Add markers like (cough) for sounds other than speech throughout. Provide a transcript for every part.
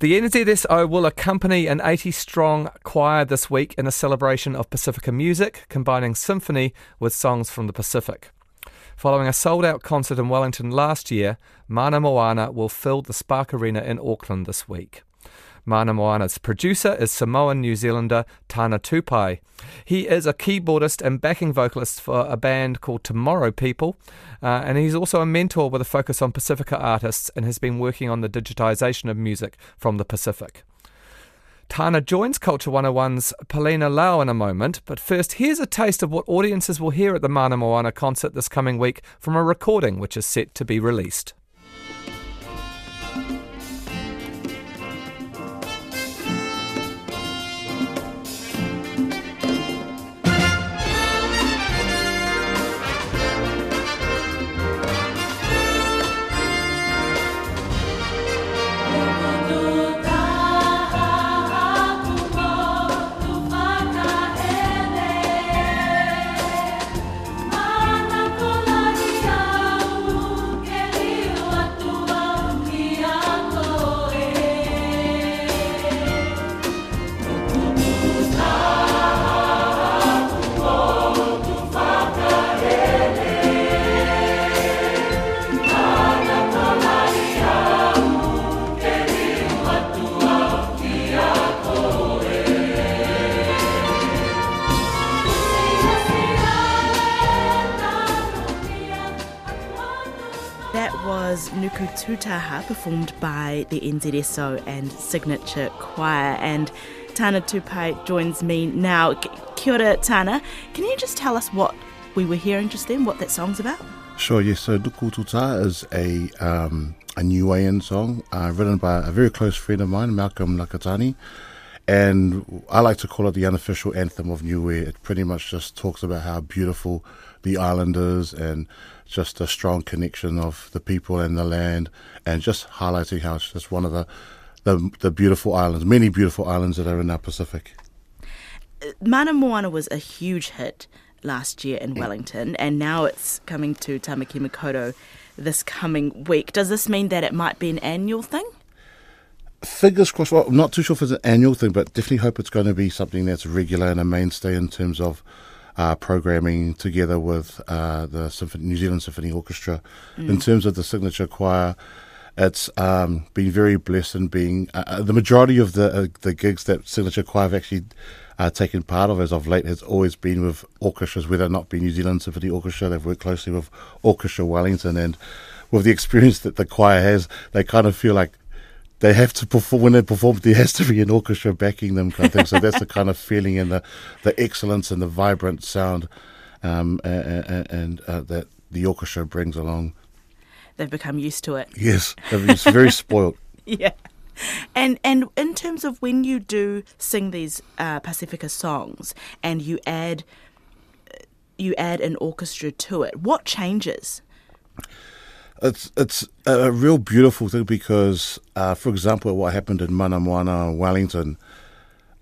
The NZSO will accompany an 80 strong choir this week in a celebration of Pasifika music, combining symphony with songs from the Pacific. Following a sold out concert in Wellington last year, Mana Moana will fill the Spark Arena in Auckland this week. Mana Moana's producer is Samoan New Zealander Tana Tupai. He is a keyboardist and backing vocalist for a band called Tomorrow People, uh, and he's also a mentor with a focus on Pasifika artists and has been working on the digitization of music from the Pacific. Tana joins Culture 101's Perlina Lau in a moment, but first, here's a taste of what audiences will hear at the Mana Moana concert this coming week from a recording which is set to be released. Nuku Tutaha performed by the NZSO and Signature Choir. And Tana Tupai joins me now. Kia ora, Tana. Can you just tell us what we were hearing just then, what that song's about? Sure, yes. So Nuku Tutaha is a, um, a Niuean song uh, written by a very close friend of mine, Malcolm Nakatani. And I like to call it the unofficial anthem of Niue. It pretty much just talks about how beautiful the island is and just a strong connection of the people and the land, and just highlighting how it's just one of the the, the beautiful islands, many beautiful islands that are in our Pacific. Mana Moana was a huge hit last year in mm. Wellington, and now it's coming to Tamaki Makaurau this coming week. Does this mean that it might be an annual thing? Fingers crossed. Well, I'm not too sure if it's an annual thing, but definitely hope it's going to be something that's regular and a mainstay in terms of uh, programming together with uh, the Symphony, New Zealand Symphony Orchestra. Mm. In terms of the signature choir, it's um, been very blessed in being uh, uh the majority of the uh, the gigs that signature choir have actually uh, taken part of as of late has always been with orchestras, whether or not be New Zealand Symphony Orchestra. They've worked closely with Orchestra Wellington, and with the experience that the choir has, they kind of feel like they have to perform when they perform. There has to be an orchestra backing them, kind of thing. So that's the kind of feeling and the the excellence and the vibrant sound, um, and, and uh, that the orchestra brings along. They've become used to it. Yes, it's very (laughs) spoiled. yeah. And and in terms of when you do sing these uh, Pasifika songs and you add you add an orchestra to it, what changes? It's it's a real beautiful thing because, uh, for example, what happened in Mana Moana, Wellington.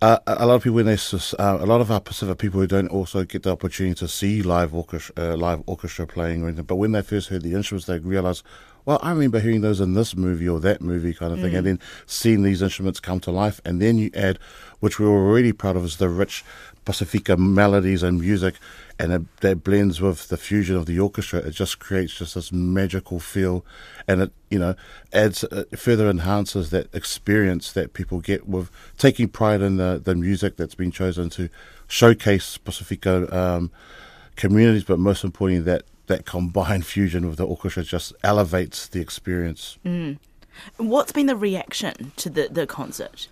Uh, a lot of people, when they, uh, a lot of our Pacific people who don't also get the opportunity to see live orchestra, uh, live orchestra playing or anything, but when they first heard the instruments, they realised, well, I remember hearing those in this movie or that movie kind of thing, mm. and then seeing these instruments come to life, and then you add, which we are already proud of, is the rich Pasifika melodies and music, and it, that blends with the fusion of the orchestra. It just creates just this magical feel, and it you know adds uh, further enhances that experience that people get with taking pride in the the music that's been chosen to showcase Pasifika um, communities, but most importantly that that combined (laughs) fusion with the orchestra just elevates the experience. Mm. What's been the reaction to the, the concert?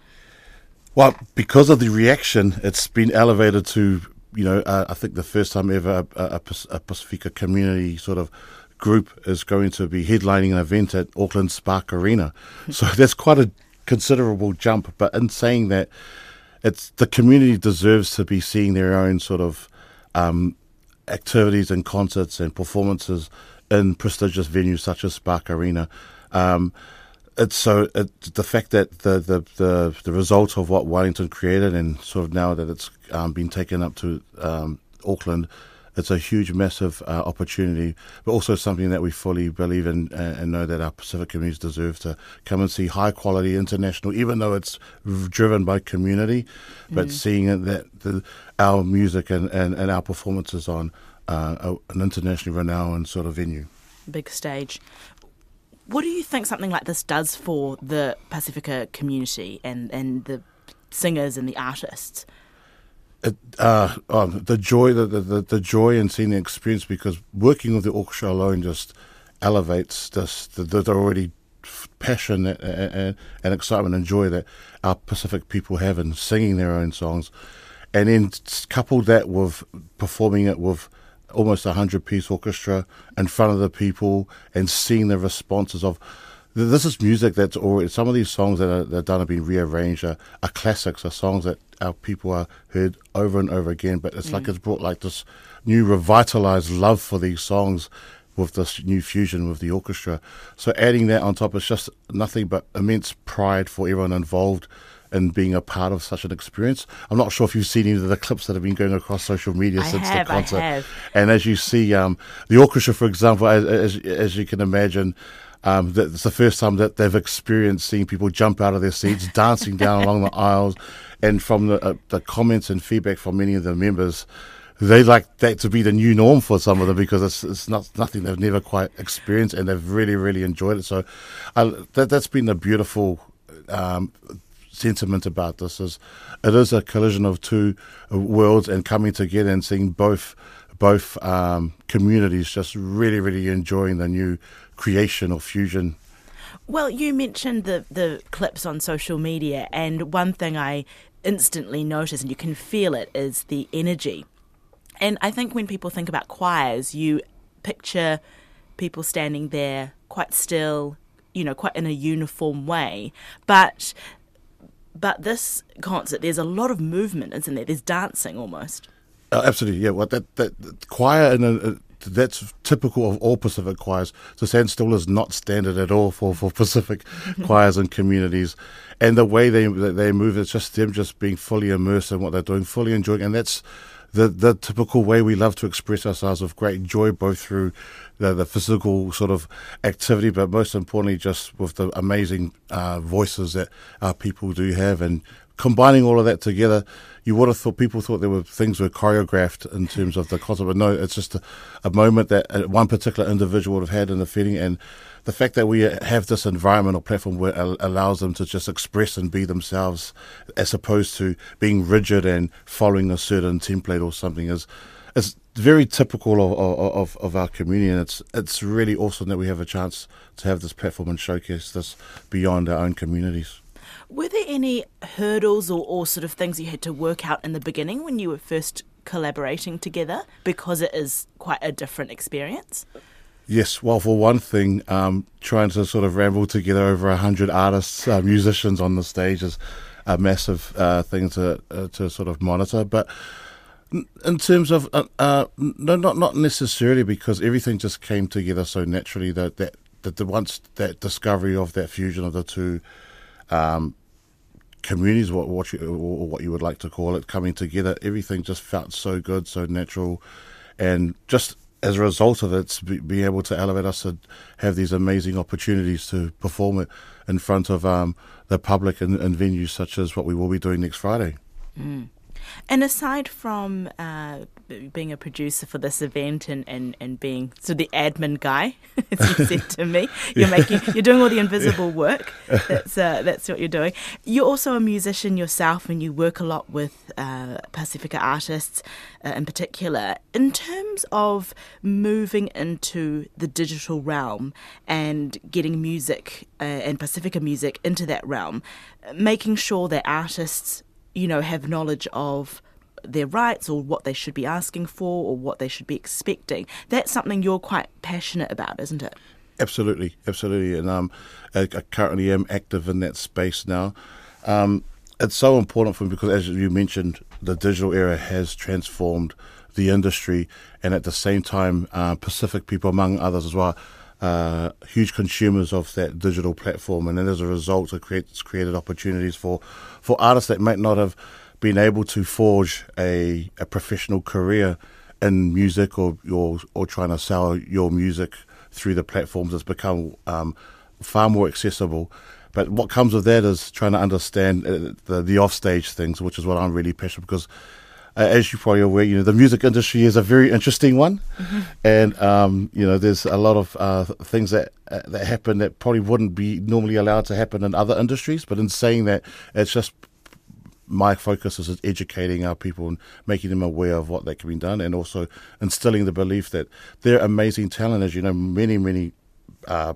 Well, because of the reaction, it's been elevated to, you know, uh, I think the first time ever a, a, a Pasifika community sort of group is going to be headlining an event at Auckland Spark Arena. so (laughs) that's quite a considerable jump. But in saying that, it's the community deserves to be seeing their own sort of um, activities and concerts and performances in prestigious venues such as Spark Arena. Um, it's so it, the fact that the, the, the the result of what Wellington created and sort of now that it's um, been taken up to um, Auckland it's a huge, massive uh, opportunity, but also something that we fully believe in and, and, know that our Pacific communities deserve to come and see high quality international, even though it's driven by community, but mm. seeing that the, our music and, and, and our performances on uh, an internationally renowned sort of venue. Big stage. What do you think something like this does for the Pasifika community and, and the singers and the artists? It, uh, oh, the joy, the, the, the joy in seeing the experience, because working with the orchestra alone just elevates this the, the already passion and, and, and, excitement and joy that our Pacific people have in singing their own songs, and then coupled that with performing it with almost a hundred piece orchestra in front of the people and seeing the responses of this is music that's already some of these songs that are, that are done have been rearranged are, are, classics are songs that our people are heard over and over again but it's mm. like it's brought like this new revitalized love for these songs with this new fusion with the orchestra so adding that on top is just nothing but immense pride for everyone involved in being a part of such an experience. I'm not sure if you've seen any of the clips that have been going across social media I since have, the concert. And as you see, um, the orchestra, for example, as, as, as you can imagine, um, it's the first time that they've experienced seeing people jump out of their seats, (laughs) dancing down along the aisles, and from the, uh, the comments and feedback from many of the members, they like that to be the new norm for some of them because it's, it's not nothing they've never quite experienced, and they've really really enjoyed it. So uh, that that's been a beautiful. Um, sentiment about this is it is a collision of two worlds and coming together and seeing both both um, communities just really really enjoying the new creation or fusion. Well, you mentioned the the clips on social media, and one thing I instantly notice, and you can feel it, is the energy. And I think when people think about choirs, you picture people standing there quite still, you know, quite in a uniform way. But but this concert, there's a lot of movement, isn't there? There's dancing almost. Uh, absolutely, yeah. Well, that that, that choir and that's typical of all Pacific choirs. To stand still is not standard at all for, for (laughs) Pacific (laughs) choirs and communities. And the way they they move, it's just them just being fully immersed in what they're doing, fully enjoying. And that's the the typical way we love to express ourselves with great joy, both through the, the physical sort of activity, but most importantly, just with the amazing uh, voices that our people do have. And combining all of that together, you would have thought people thought there were things were choreographed in terms of the concert, but no, it's just a, a moment that uh, one particular individual would have had in the feeling, and the fact that we have this environmental platform where allows them to just express and be themselves, as opposed to being rigid and following a certain template or something, is is very typical of, of, of our community, and it's it's really awesome that we have a chance to have this platform and showcase this beyond our own communities. Were there any hurdles or, or sort of things you had to work out in the beginning when you were first collaborating together because it is quite a different experience? Yes, well, for one thing, um, trying to sort of ramble together over a hundred artists, uh, musicians on the stage is a massive uh, thing to uh, to sort of monitor. But in terms of uh, uh, no, not not necessarily because everything just came together so naturally that that that the once that discovery of that fusion of the two um, communities, what what you or what you would like to call it, coming together. Everything just felt so good, so natural, and just as a result of it, being able to elevate us to have these amazing opportunities to perform it in front of um, the public and, in, venues such as what we will be doing next Friday. Mm. And aside from uh, being a producer for this event and, and, and being so the admin guy, (laughs) as you said to me, you're making you're doing all the invisible work. That's uh, that's what you're doing. You're also a musician yourself, and you work a lot with uh, Pasifika artists uh, in particular. In terms of moving into the digital realm and getting music uh, and Pasifika music into that realm, making sure that artists you know, have knowledge of their rights or what they should be asking for or what they should be expecting. That's something you're quite passionate about, isn't it? Absolutely, absolutely. And um, I, I currently am active in that space now. Um, it's so important for me because, as you mentioned, the digital era has transformed the industry, and at the same time, uh, Pacific people, among others as well, uh, huge consumers of that digital platform, and as a result, it creates created opportunities for for artists that might not have been able to forge a, a professional career in music or or or trying to sell your music through the platforms has become um, far more accessible. But what comes with that is trying to understand uh, the the offstage things, which is what I'm really passionate because. Uh, as you're probably aware, you know the music industry is a very interesting one, mm-hmm. and um, you know there's a lot of uh, things that uh, that happen that probably wouldn't be normally allowed to happen in other industries. But in saying that, it's just my focus is educating our people and making them aware of what that can be done, and also instilling the belief that they're amazing talent. As you know, many many uh,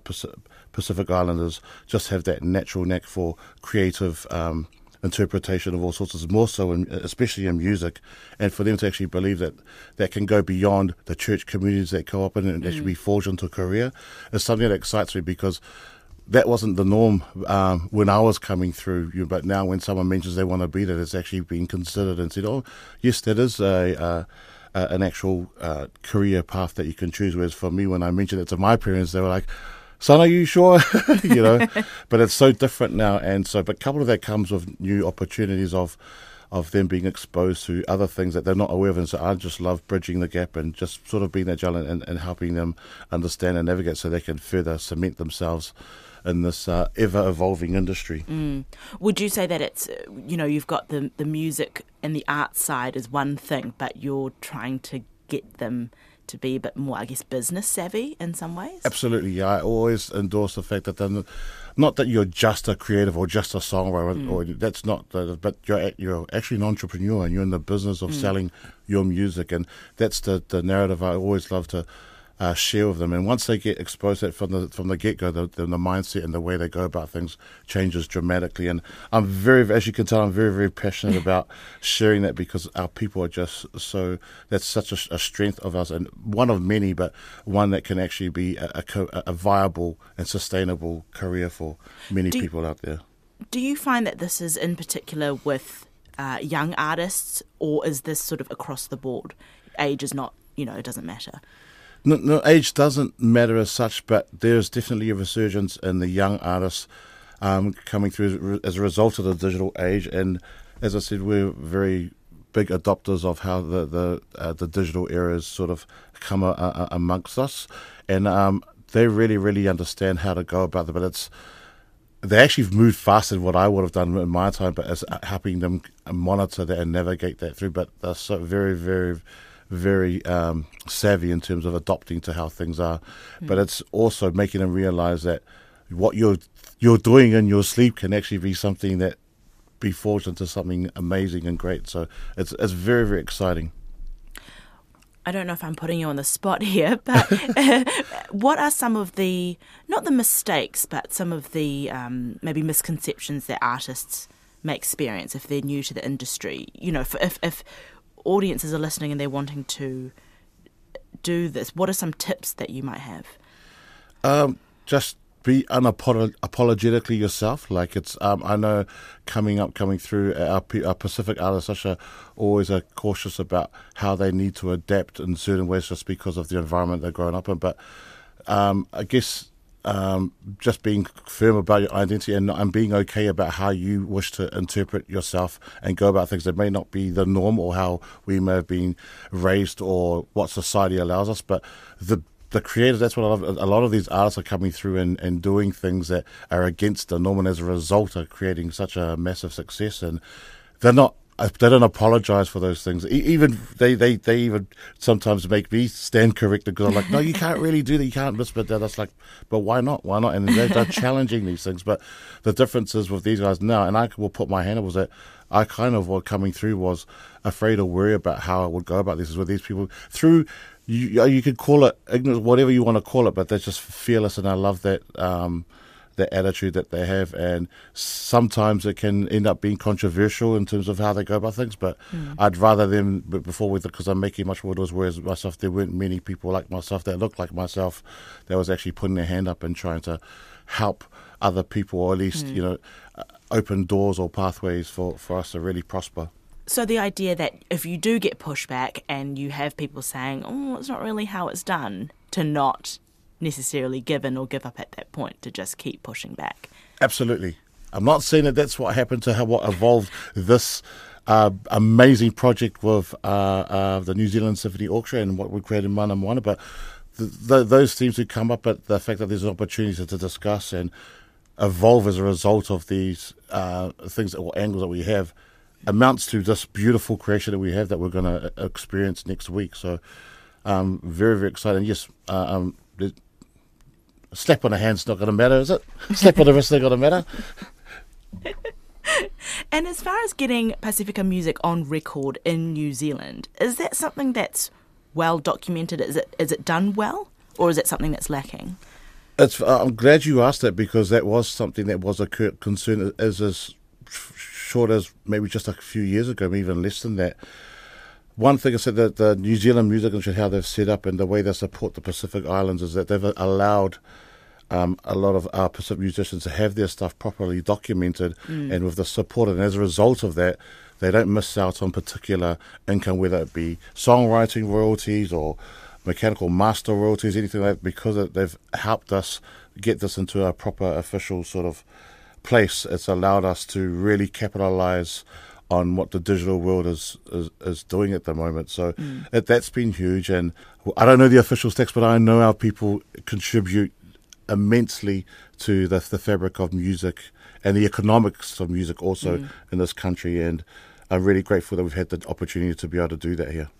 Pacific Islanders just have that natural knack for creative. Um, interpretation of all sorts of more so in, especially in music and for them to actually believe that that can go beyond the church communities that in and mm. actually be forged into a career is something that excites me because that wasn't the norm um, when I was coming through. You know, but now, when someone mentions they want to be that, it's actually been considered and said, "Oh, yes, that is a." an actual uh, career path that you can choose. Whereas for me, when I mentioned it to my parents, they were like, son, are you sure? (laughs) you know, (laughs) but it's so different now. And so, but a couple of that comes with new opportunities of, of them being exposed to other things that they're not aware of. And so I just love bridging the gap and just sort of being that giant and, and helping them understand and navigate so they can further cement themselves in this uh, ever evolving industry. Mm. Would you say that it's, you know, you've got the, the music and the art side is one thing, but you're trying to get them to be a bit more, I guess, business savvy in some ways? Absolutely. Yeah. I always endorse the fact that then, not that you're just a creative or just a songwriter, mm. or that's not, the, but you're you're actually an entrepreneur and you're in the business of mm. selling your music, and that's the the narrative I always love to uh, share with them. And once they get exposed to it from the from the get go, the, the, the mindset and the way they go about things changes dramatically. And I'm very, as you can tell, I'm very very passionate about sharing that because our people are just so. That's such a, a strength of us, and one of many, but one that can actually be a, a, a viable and sustainable career for many do people out there. Do you find that this is in particular with uh, young artists, or is this sort of across the board? Age is not, you know, it doesn't matter. No, no, age doesn't matter as such, but there's definitely a resurgence in the young artists um, coming through as a result of the digital age. And as I said, we're very big adopters of how the the, uh, the digital era has sort of come a, a, amongst us, and um, they really really understand how to go about it. But it's they actually have moved faster than what I would have done in my time, but as uh, helping them monitor that and navigate that through. But they're so very very very um, savvy in terms of adopting to how things are. Mm. But it's also making them realize that what you're you're doing in your sleep can actually be something that be forged into something amazing and great. So it's it's very very exciting. I don't know if I'm putting you on the spot (laughs) here, but (laughs) what are some of the not the mistakes, but some of the um, maybe misconceptions that artists may experience if they're new to the industry? You know, if if audiences are listening and they're wanting to do this, what are some tips that you might have? Um, just be unapologetically yourself. Like it's, um, I know coming up, coming through, our, our Pacific artists are always are cautious about how they need to adapt in certain ways just because of the environment they're growing up in. But um, I guess um, just being firm about your identity and, and being okay about how you wish to interpret yourself and go about things that may not be the norm or how we may have been raised or what society allows us. But the the creators, that's what I love. A lot of these artists are coming through and, and doing things that are against the norm, and as a result, are creating such a massive success. And they're not they don't apologize for those things. Even they, they, they even sometimes make me stand corrected because I'm like, no, you can't really do that. You can't miss that. That's like, but why not? Why not? And they're, they're (laughs) challenging these things. But the difference is with these guys now, and I will put my hand up, was that I kind of what coming through was afraid or worry about how I would go about this. Is with these people through you, you could call it ignorance, whatever you want to call it, but they're just fearless, and I love that. Um, the attitude that they have, and sometimes it can end up being controversial in terms of how they go about things. But mm. I'd rather them before with because I'm making much more doors. Whereas myself, there weren't many people like myself that looked like myself that was actually putting their hand up and trying to help other people, or at least mm. you know, uh, open doors or pathways for for us to really prosper. So the idea that if you do get pushback and you have people saying, "Oh, it's not really how it's done," to not necessarily give in or give up at that point to just keep pushing back. Absolutely. I'm not saying that that's what happened to how what evolved this uh, amazing project with uh, uh, the New Zealand Symphony Orchestra and what we created in Mana Moana, but th- th- those themes who come up at the fact that there's an opportunity to discuss and evolve as a result of these uh, things or angles that we have amounts to this beautiful creation that we have that we're going to uh, experience next week. So, um, very, very exciting. Yes, uh, um, a slap on the hand's not going to matter, is it? slap on the wrist not going to matter. (laughs) and as far as getting Pasifika music on record in New Zealand, is that something that's well documented? Is it is it done well, or is it something that's lacking? It's, uh, I'm glad you asked that because that was something that was a concern as as short as maybe just a few years ago, even less than that. One thing I said that the New Zealand music industry, how they've set up and the way they support the Pacific Islands, is that they've allowed um, a lot of our Pacific musicians to have their stuff properly documented mm. and with the support. And as a result of that, they don't miss out on particular income, whether it be songwriting royalties or mechanical master royalties, anything like that, because they've helped us get this into a proper official sort of place. It's allowed us to really capitalize on what the digital world is, is, is doing at the moment. So mm. it, that's been huge. And I don't know the official stats, but I know our people contribute immensely to the, the fabric of music and the economics of music also mm. in this country. And I'm really grateful that we've had the opportunity to be able to do that here.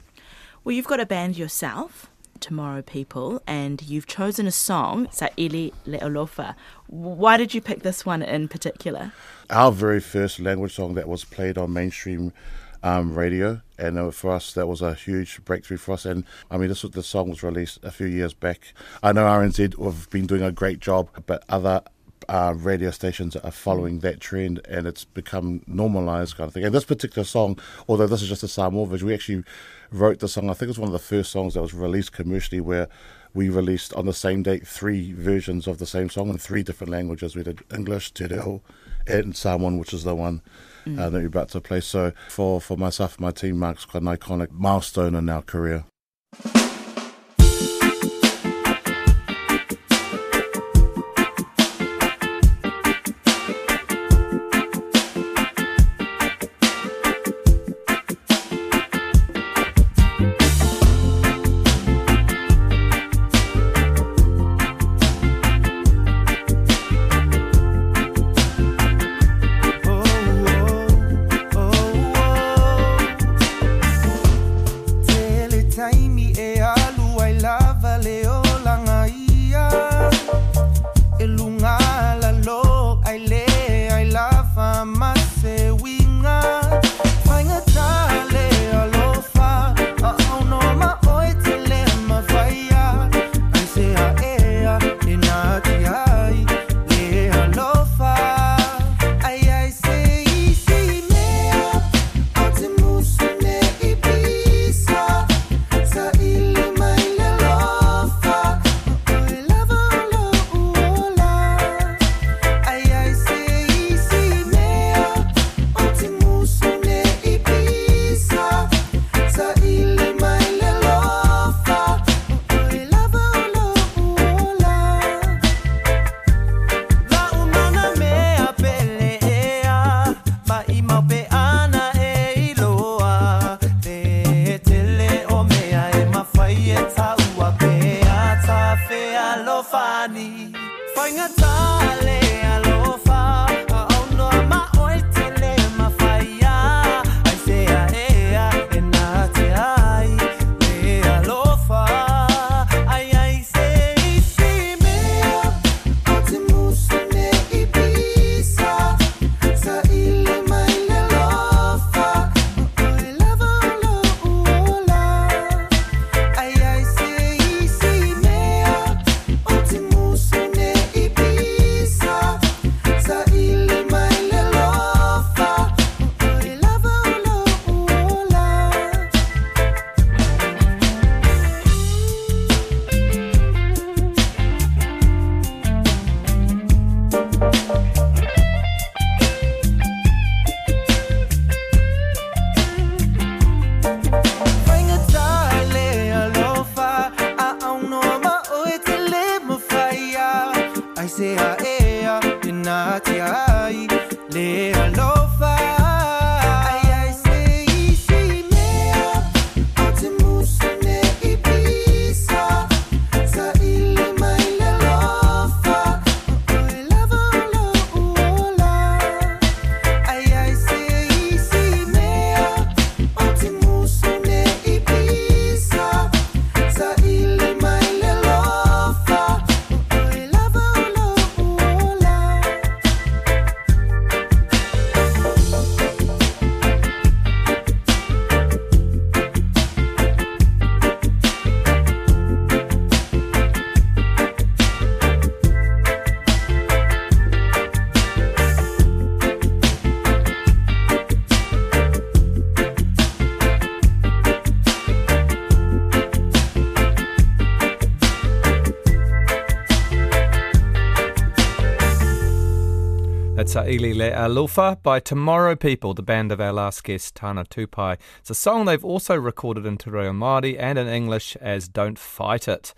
Well, you've got a band yourself, Tomorrow People, and you've chosen a song, Sa'ili Le'olofa. Why did you pick this one in particular? Our very first language song that was played on mainstream um, radio, and uh, for us that was a huge breakthrough for us. And I mean, this was, the song was released a few years back. I know RNZ have been doing a great job, but other uh, radio stations are following that trend and it's become normalized kind of thing. And this particular song, although this is just a Samoa version, we actually wrote the song. I think it was one of the first songs that was released commercially where we released on the same date three versions of the same song in three different languages. We did English, Te Reo, and Samoan, which is the one mm. uh, that we're about to play. So for, for myself and my team, marks quite an iconic milestone in our career. A Le Alufa by Tomorrow People, the band of our last guest, Tana Tupai. It's a song they've also recorded in Te Reo Māori and in English as Don't Fight It.